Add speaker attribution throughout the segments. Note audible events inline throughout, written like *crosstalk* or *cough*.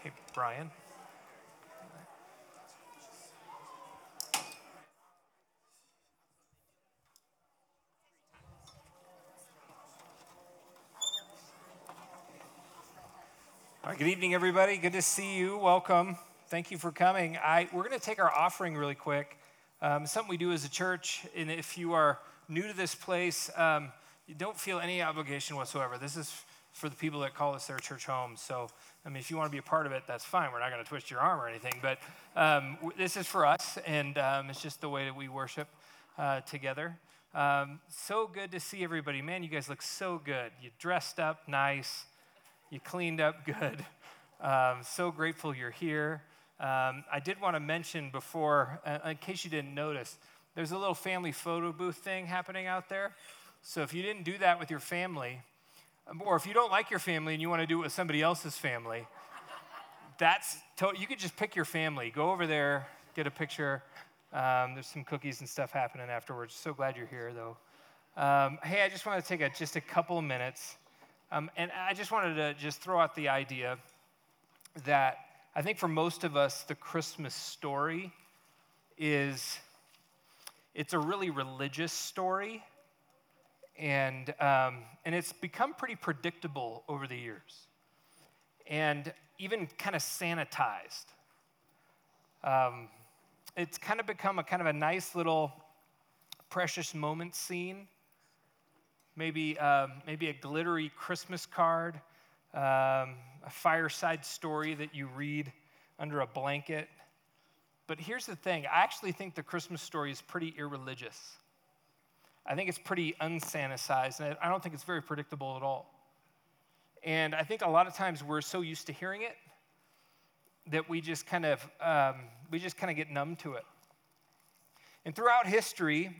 Speaker 1: Hey, Brian. All right, good evening, everybody. Good to see you. Welcome. Thank you for coming. I, we're going to take our offering really quick. Um, something we do as a church, and if you are new to this place, um, you don't feel any obligation whatsoever. This is for the people that call this their church home. So, I mean, if you want to be a part of it, that's fine. We're not going to twist your arm or anything, but um, this is for us, and um, it's just the way that we worship uh, together. Um, so good to see everybody. Man, you guys look so good. You dressed up nice. You cleaned up good. Um, so grateful you're here. Um, I did want to mention before, uh, in case you didn't notice, there's a little family photo booth thing happening out there. So if you didn't do that with your family, or if you don't like your family and you want to do it with somebody else's family, that's to- you could just pick your family. Go over there, get a picture. Um, there's some cookies and stuff happening afterwards. So glad you're here, though. Um, hey, I just want to take a, just a couple of minutes um, and I just wanted to just throw out the idea that I think for most of us, the Christmas story is it's a really religious story, and um, and it's become pretty predictable over the years, and even kind of sanitized. Um, it's kind of become a kind of a nice little precious moment scene maybe, um, maybe a glittery Christmas card, um, a fireside story that you read under a blanket. But here's the thing I actually think the Christmas story is pretty irreligious. I think it's pretty unsanitized, and I don't think it's very predictable at all. And I think a lot of times we're so used to hearing it that we just kind of um, we just kind of get numb to it. And throughout history,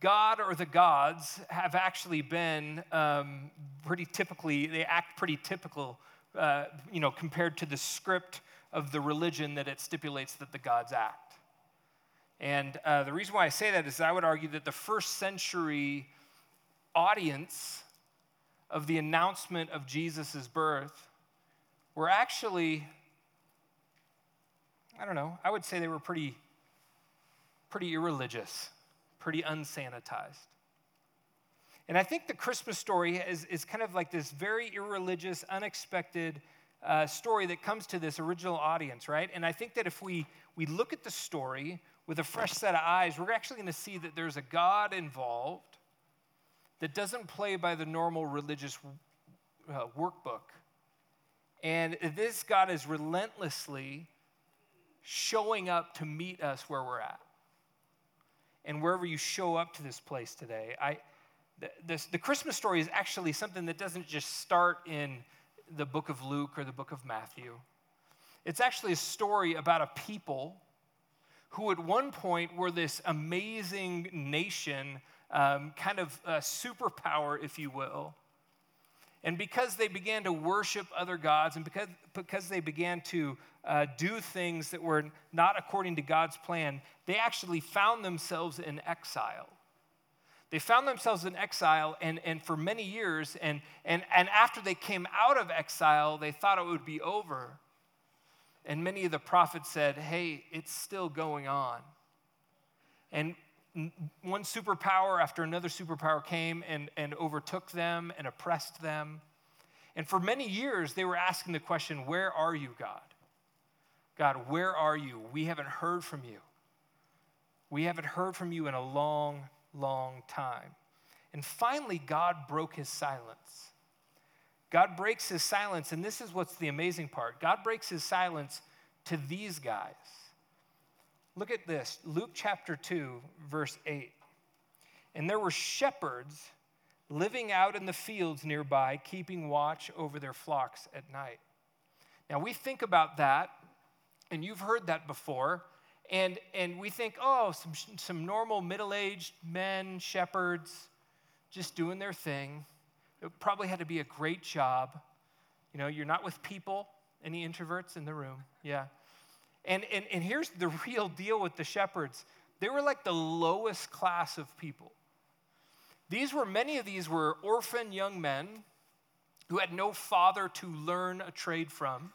Speaker 1: God or the gods have actually been um, pretty typically, they act pretty typical, uh, you know, compared to the script of the religion that it stipulates that the gods act. And uh, the reason why I say that is I would argue that the first century audience of the announcement of Jesus' birth were actually, I don't know, I would say they were pretty, pretty irreligious pretty unsanitized. And I think the Christmas story is, is kind of like this very irreligious, unexpected uh, story that comes to this original audience, right? And I think that if we, we look at the story with a fresh set of eyes, we're actually going to see that there's a God involved that doesn't play by the normal religious uh, workbook. And this God is relentlessly showing up to meet us where we're at and wherever you show up to this place today. I, the, this, the Christmas story is actually something that doesn't just start in the book of Luke or the book of Matthew. It's actually a story about a people who, at one point, were this amazing nation, um, kind of superpower, if you will. And because they began to worship other gods and because, because they began to uh, do things that were not according to God's plan, they actually found themselves in exile. They found themselves in exile, and, and for many years, and, and, and after they came out of exile, they thought it would be over. And many of the prophets said, Hey, it's still going on. And one superpower after another superpower came and, and overtook them and oppressed them. And for many years, they were asking the question, Where are you, God? God, where are you? We haven't heard from you. We haven't heard from you in a long, long time. And finally, God broke his silence. God breaks his silence, and this is what's the amazing part God breaks his silence to these guys. Look at this Luke chapter 2, verse 8. And there were shepherds living out in the fields nearby, keeping watch over their flocks at night. Now, we think about that and you've heard that before. And, and we think, oh, some, some normal middle aged men, shepherds, just doing their thing. It probably had to be a great job. You know, you're not with people. Any introverts in the room? Yeah. And, and, and here's the real deal with the shepherds they were like the lowest class of people. These were, many of these were orphan young men who had no father to learn a trade from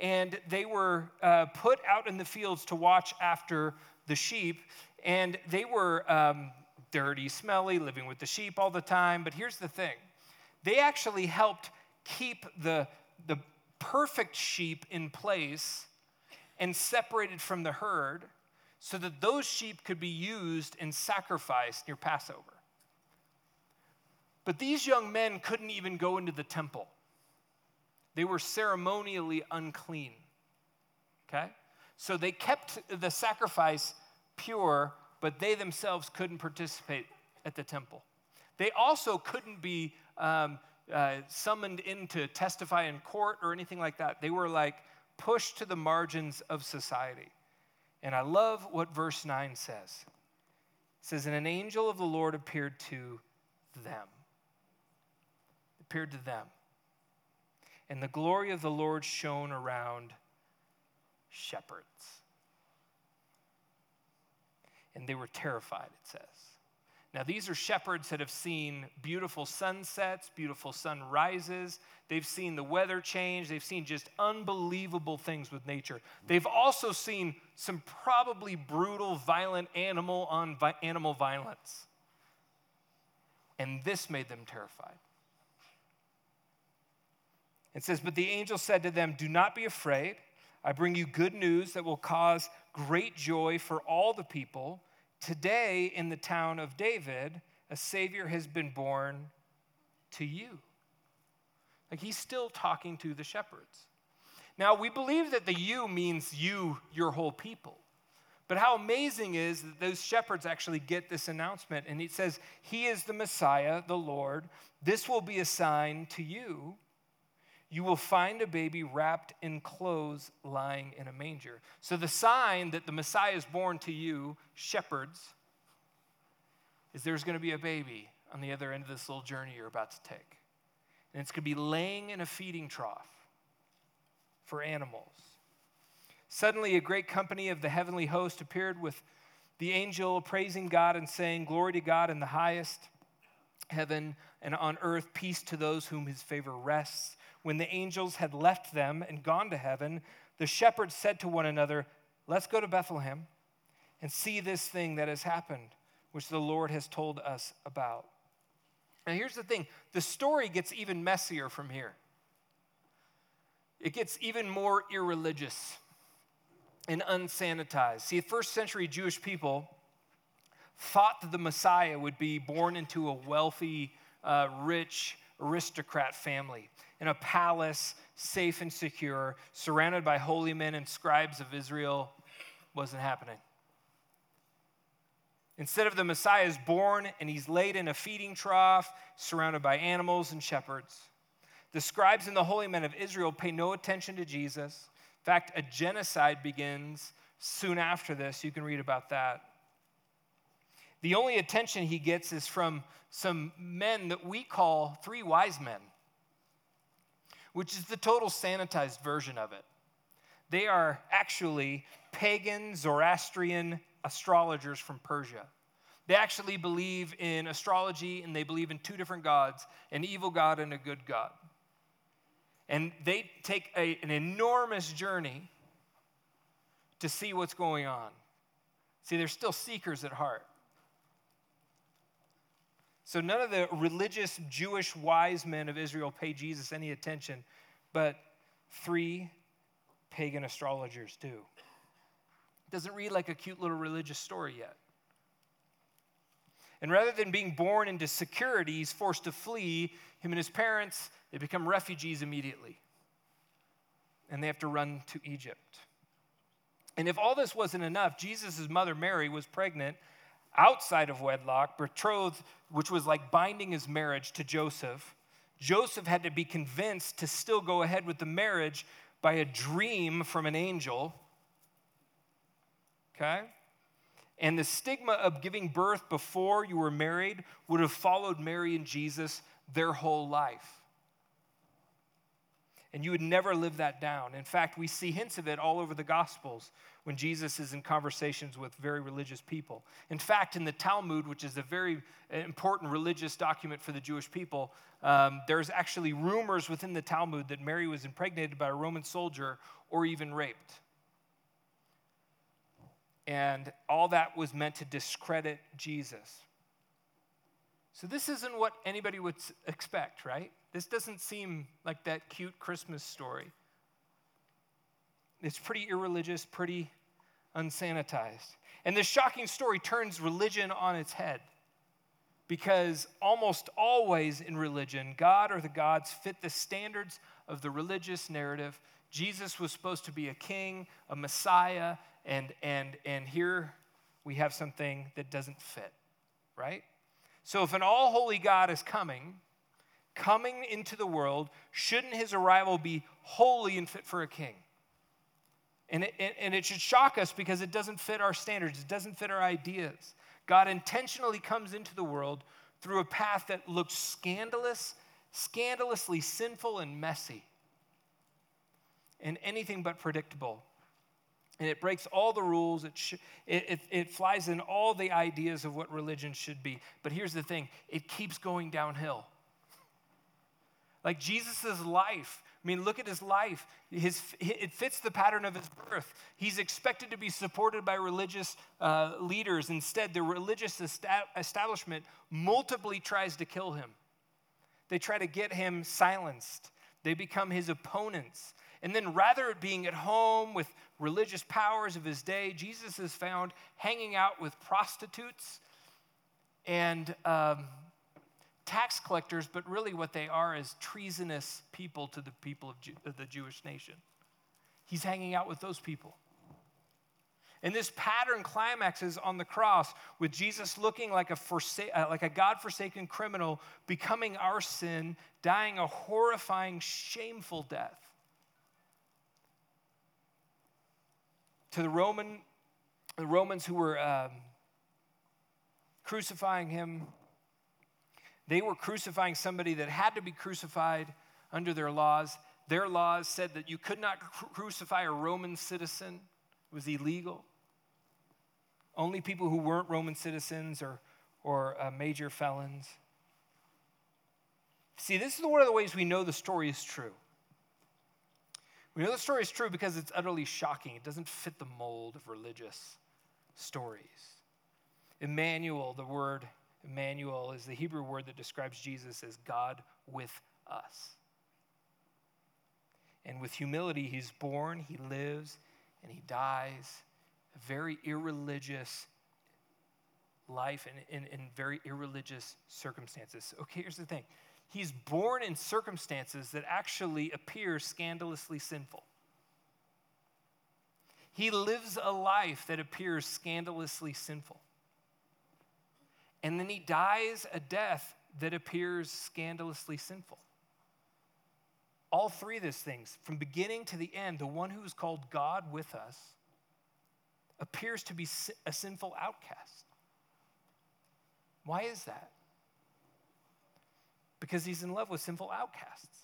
Speaker 1: and they were uh, put out in the fields to watch after the sheep. And they were um, dirty, smelly, living with the sheep all the time. But here's the thing they actually helped keep the, the perfect sheep in place and separated from the herd so that those sheep could be used and sacrificed near Passover. But these young men couldn't even go into the temple. They were ceremonially unclean. Okay? So they kept the sacrifice pure, but they themselves couldn't participate at the temple. They also couldn't be um, uh, summoned in to testify in court or anything like that. They were like pushed to the margins of society. And I love what verse 9 says. It says, And an angel of the Lord appeared to them. Appeared to them and the glory of the Lord shone around shepherds. And they were terrified, it says. Now, these are shepherds that have seen beautiful sunsets, beautiful sunrises. They've seen the weather change. They've seen just unbelievable things with nature. They've also seen some probably brutal, violent animal on vi- animal violence. And this made them terrified. It says, But the angel said to them, Do not be afraid. I bring you good news that will cause great joy for all the people. Today, in the town of David, a Savior has been born to you. Like he's still talking to the shepherds. Now, we believe that the you means you, your whole people. But how amazing is that those shepherds actually get this announcement. And it says, He is the Messiah, the Lord. This will be a sign to you you will find a baby wrapped in clothes lying in a manger. So, the sign that the Messiah is born to you, shepherds, is there's going to be a baby on the other end of this little journey you're about to take. And it's going to be laying in a feeding trough for animals. Suddenly, a great company of the heavenly host appeared with the angel praising God and saying, Glory to God in the highest heaven and on earth, peace to those whom his favor rests. When the angels had left them and gone to heaven, the shepherds said to one another, Let's go to Bethlehem and see this thing that has happened, which the Lord has told us about. Now, here's the thing the story gets even messier from here. It gets even more irreligious and unsanitized. See, first century Jewish people thought that the Messiah would be born into a wealthy, uh, rich aristocrat family in a palace, safe and secure, surrounded by holy men and scribes of Israel, wasn't happening. Instead of the Messiah is born and he's laid in a feeding trough, surrounded by animals and shepherds. The scribes and the holy men of Israel pay no attention to Jesus. In fact, a genocide begins soon after this. You can read about that. The only attention he gets is from some men that we call three wise men which is the total sanitized version of it. They are actually pagan Zoroastrian astrologers from Persia. They actually believe in astrology and they believe in two different gods an evil God and a good God. And they take a, an enormous journey to see what's going on. See, they're still seekers at heart. So none of the religious Jewish wise men of Israel pay Jesus any attention, but three pagan astrologers do. It doesn't read like a cute little religious story yet. And rather than being born into security, he's forced to flee. Him and his parents, they become refugees immediately. And they have to run to Egypt. And if all this wasn't enough, Jesus' mother Mary was pregnant outside of wedlock, betrothed, which was like binding his marriage to Joseph. Joseph had to be convinced to still go ahead with the marriage by a dream from an angel. Okay? And the stigma of giving birth before you were married would have followed Mary and Jesus their whole life. And you would never live that down. In fact, we see hints of it all over the Gospels when Jesus is in conversations with very religious people. In fact, in the Talmud, which is a very important religious document for the Jewish people, um, there's actually rumors within the Talmud that Mary was impregnated by a Roman soldier or even raped. And all that was meant to discredit Jesus. So, this isn't what anybody would expect, right? This doesn't seem like that cute Christmas story. It's pretty irreligious, pretty unsanitized. And this shocking story turns religion on its head because almost always in religion, God or the gods fit the standards of the religious narrative. Jesus was supposed to be a king, a Messiah, and, and, and here we have something that doesn't fit, right? So if an all holy God is coming, coming into the world, shouldn't his arrival be holy and fit for a king? And it, and it should shock us because it doesn't fit our standards, it doesn't fit our ideas. God intentionally comes into the world through a path that looks scandalous, scandalously sinful and messy, and anything but predictable. And it breaks all the rules. It, sh- it, it, it flies in all the ideas of what religion should be. But here's the thing it keeps going downhill. Like Jesus' life. I mean, look at his life. His, it fits the pattern of his birth. He's expected to be supported by religious uh, leaders. Instead, the religious establishment multiply tries to kill him. They try to get him silenced. They become his opponents. And then, rather than being at home with religious powers of his day, Jesus is found hanging out with prostitutes and um, tax collectors, but really what they are is treasonous people to the people of, Jew, of the Jewish nation. He's hanging out with those people. And this pattern climaxes on the cross with Jesus looking like a, forsa- uh, like a God forsaken criminal, becoming our sin, dying a horrifying, shameful death. To the Roman, the Romans who were um, crucifying him, they were crucifying somebody that had to be crucified under their laws. Their laws said that you could not cru- crucify a Roman citizen, it was illegal. Only people who weren't Roman citizens or, or uh, major felons. See, this is one of the ways we know the story is true. We know the story is true because it's utterly shocking. It doesn't fit the mold of religious stories. Emmanuel, the word Emmanuel is the Hebrew word that describes Jesus as God with us. And with humility, he's born, he lives, and he dies. A very irreligious life and in, in, in very irreligious circumstances. Okay, here's the thing he's born in circumstances that actually appear scandalously sinful. He lives a life that appears scandalously sinful. And then he dies a death that appears scandalously sinful. All three of these things, from beginning to the end, the one who is called God with us appears to be a sinful outcast. Why is that? Because he's in love with sinful outcasts.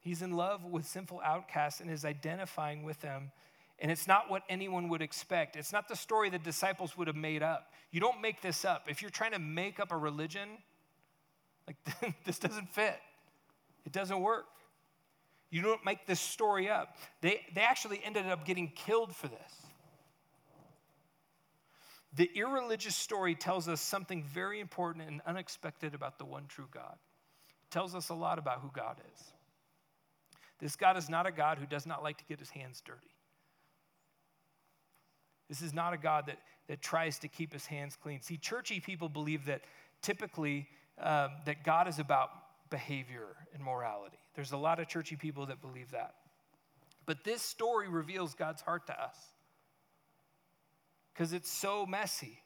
Speaker 1: He's in love with sinful outcasts and is identifying with them and it's not what anyone would expect. It's not the story the disciples would have made up. You don't make this up. If you're trying to make up a religion, like *laughs* this doesn't fit. It doesn't work. You don't make this story up. They, they actually ended up getting killed for this. The irreligious story tells us something very important and unexpected about the one true God. It tells us a lot about who God is. This God is not a God who does not like to get his hands dirty. This is not a God that, that tries to keep his hands clean. See, churchy people believe that typically um, that God is about behavior and morality. There's a lot of churchy people that believe that. But this story reveals God's heart to us because it's so messy.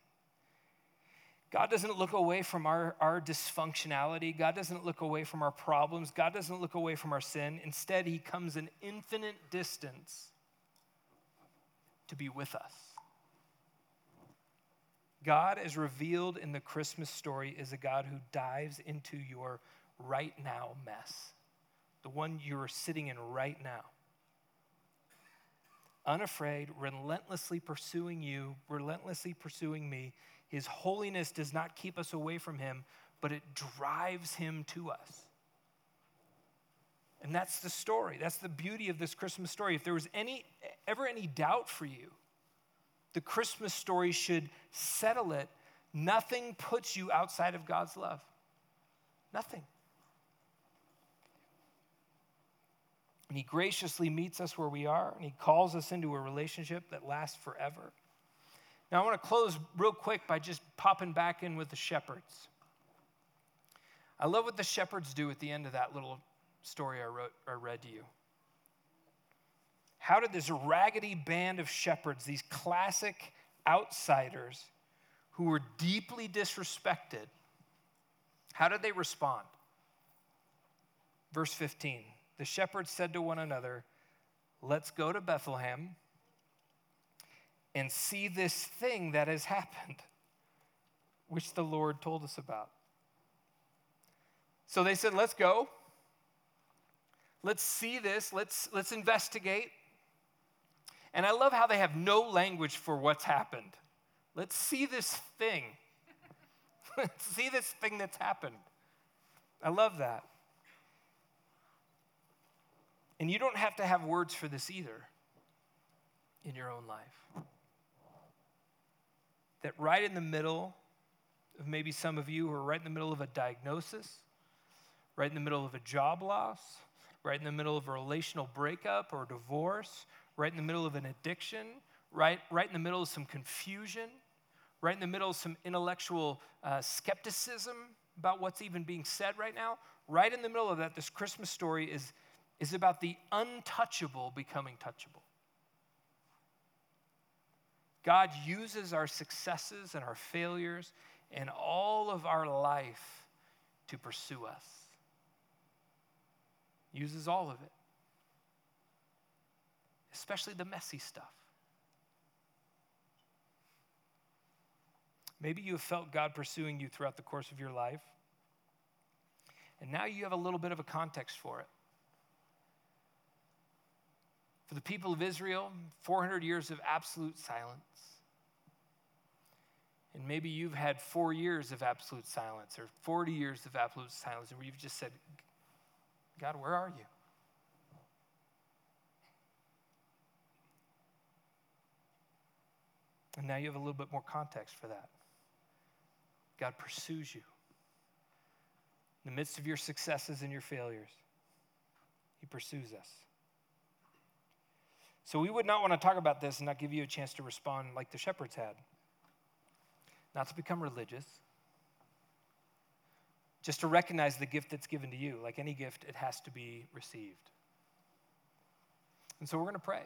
Speaker 1: God doesn't look away from our, our dysfunctionality. God doesn't look away from our problems. God doesn't look away from our sin. Instead, He comes an infinite distance to be with us. God, as revealed in the Christmas story, is a God who dives into your right now mess, the one you're sitting in right now. Unafraid, relentlessly pursuing you, relentlessly pursuing me. His holiness does not keep us away from him, but it drives him to us. And that's the story. That's the beauty of this Christmas story. If there was any ever any doubt for you, the Christmas story should settle it. Nothing puts you outside of God's love. Nothing. And he graciously meets us where we are, and he calls us into a relationship that lasts forever. Now, I want to close real quick by just popping back in with the shepherds. I love what the shepherds do at the end of that little story I, wrote, or read to you. How did this raggedy band of shepherds, these classic outsiders who were deeply disrespected, how did they respond? Verse 15 The shepherds said to one another, Let's go to Bethlehem and see this thing that has happened, which the Lord told us about. So they said, Let's go. Let's see this. Let's, let's investigate. And I love how they have no language for what's happened. Let's see this thing. *laughs* Let's see this thing that's happened. I love that. And you don't have to have words for this either in your own life. That right in the middle of maybe some of you who are right in the middle of a diagnosis, right in the middle of a job loss, right in the middle of a relational breakup or divorce, right in the middle of an addiction, right, right in the middle of some confusion, right in the middle of some intellectual uh, skepticism about what's even being said right now. Right in the middle of that, this Christmas story is, is about the untouchable becoming touchable. God uses our successes and our failures and all of our life to pursue us uses all of it, especially the messy stuff. Maybe you have felt God pursuing you throughout the course of your life, and now you have a little bit of a context for it. For the people of Israel, 400 years of absolute silence. And maybe you've had four years of absolute silence or 40 years of absolute silence, where you've just said, God, where are you? And now you have a little bit more context for that. God pursues you in the midst of your successes and your failures. He pursues us. So we would not want to talk about this and not give you a chance to respond like the shepherds had. Not to become religious, just to recognize the gift that's given to you. Like any gift, it has to be received. And so we're going to pray.